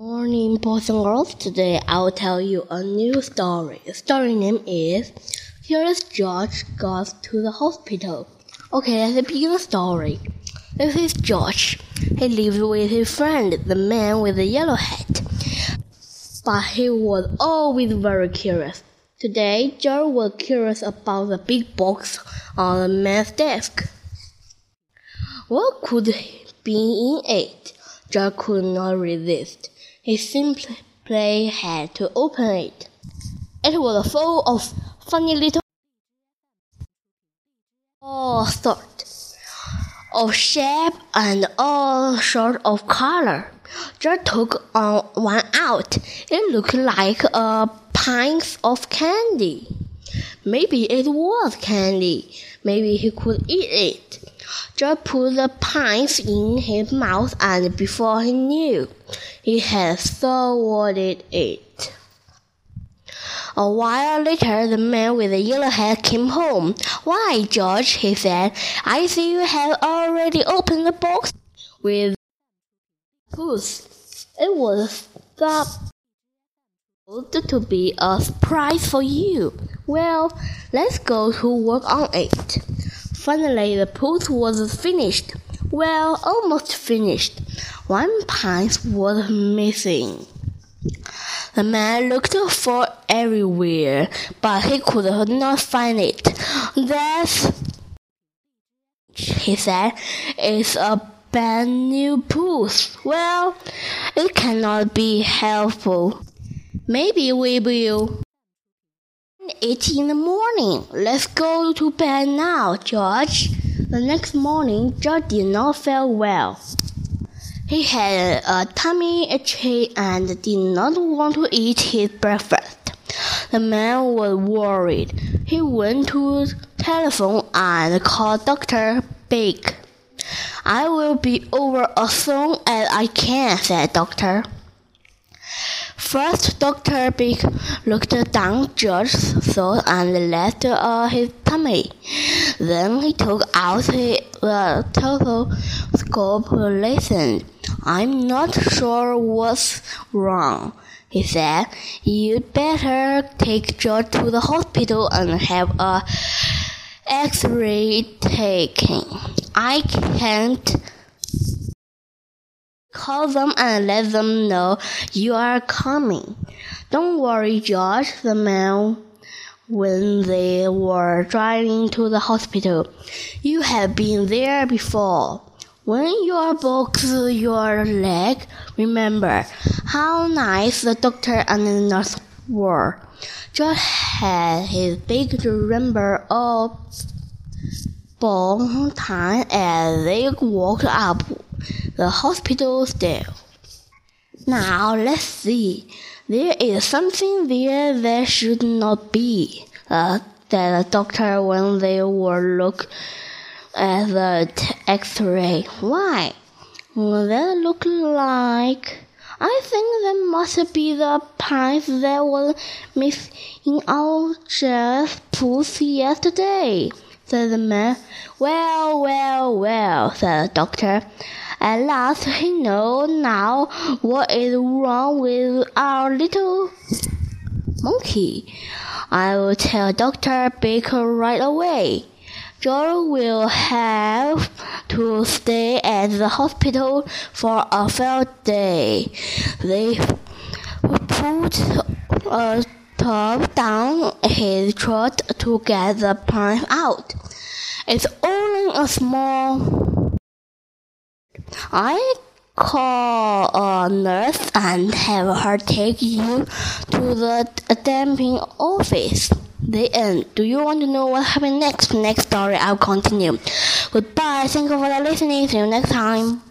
Morning, boys and girls. Today I'll tell you a new story. The story name is Curious George Goes to the Hospital. Okay, let's begin the story. This is George. He lived with his friend, the man with the yellow hat. But he was always very curious. Today, George was curious about the big box on the man's desk. What could be in it? George could not resist. He simply had to open it. It was full of funny little all sorts of shape and all sorts of color. George took uh, one out. It looked like a pint of candy. Maybe it was candy. Maybe he could eat it. George put the pint in his mouth, and before he knew, he had swallowed it. A while later, the man with the yellow hat came home. Why, George, he said, I see you have already opened the box with puss. It was supposed to be a surprise for you. Well, let's go to work on it. Finally, the puss was finished. Well, almost finished. One pint was missing. The man looked for everywhere, but he could not find it. That's, he said, it's a brand new puss. Well, it cannot be helpful. Maybe we will it in the morning. Let's go to bed now, George. The next morning, George did not feel well. He had a tummy ache and did not want to eat his breakfast. The man was worried. He went to telephone and called Dr. Big. I will be over as soon as I can, said Doctor. First, Dr. Big looked down George's throat and left uh, his tummy. Then he took out the stethoscope, listened. I'm not sure what's wrong, he said. You'd better take George to the hospital and have a X-ray taken. I can't call them and let them know you are coming. Don't worry, George, the man when they were driving to the hospital. You have been there before. When you broke your leg, remember how nice the doctor and the nurse were. George had his big remember all bon time as they walked up the hospital stairs. Now let's see. There is something there that should not be, uh, said the doctor when they were look at the X-ray. Why? That look like. I think that must be the pint that was missing in our just puss yesterday, said the man. Well, well, well, said the doctor. At last he knows now what is wrong with our little monkey. I will tell Dr. Baker right away. George will have to stay at the hospital for a few days. They put a tub down his throat to get the plant out. It's only a small. I call a nurse and have her take you to the damping office. The end. Do you want to know what happened next? Next story, I'll continue. Goodbye. Thank you for listening. See you next time.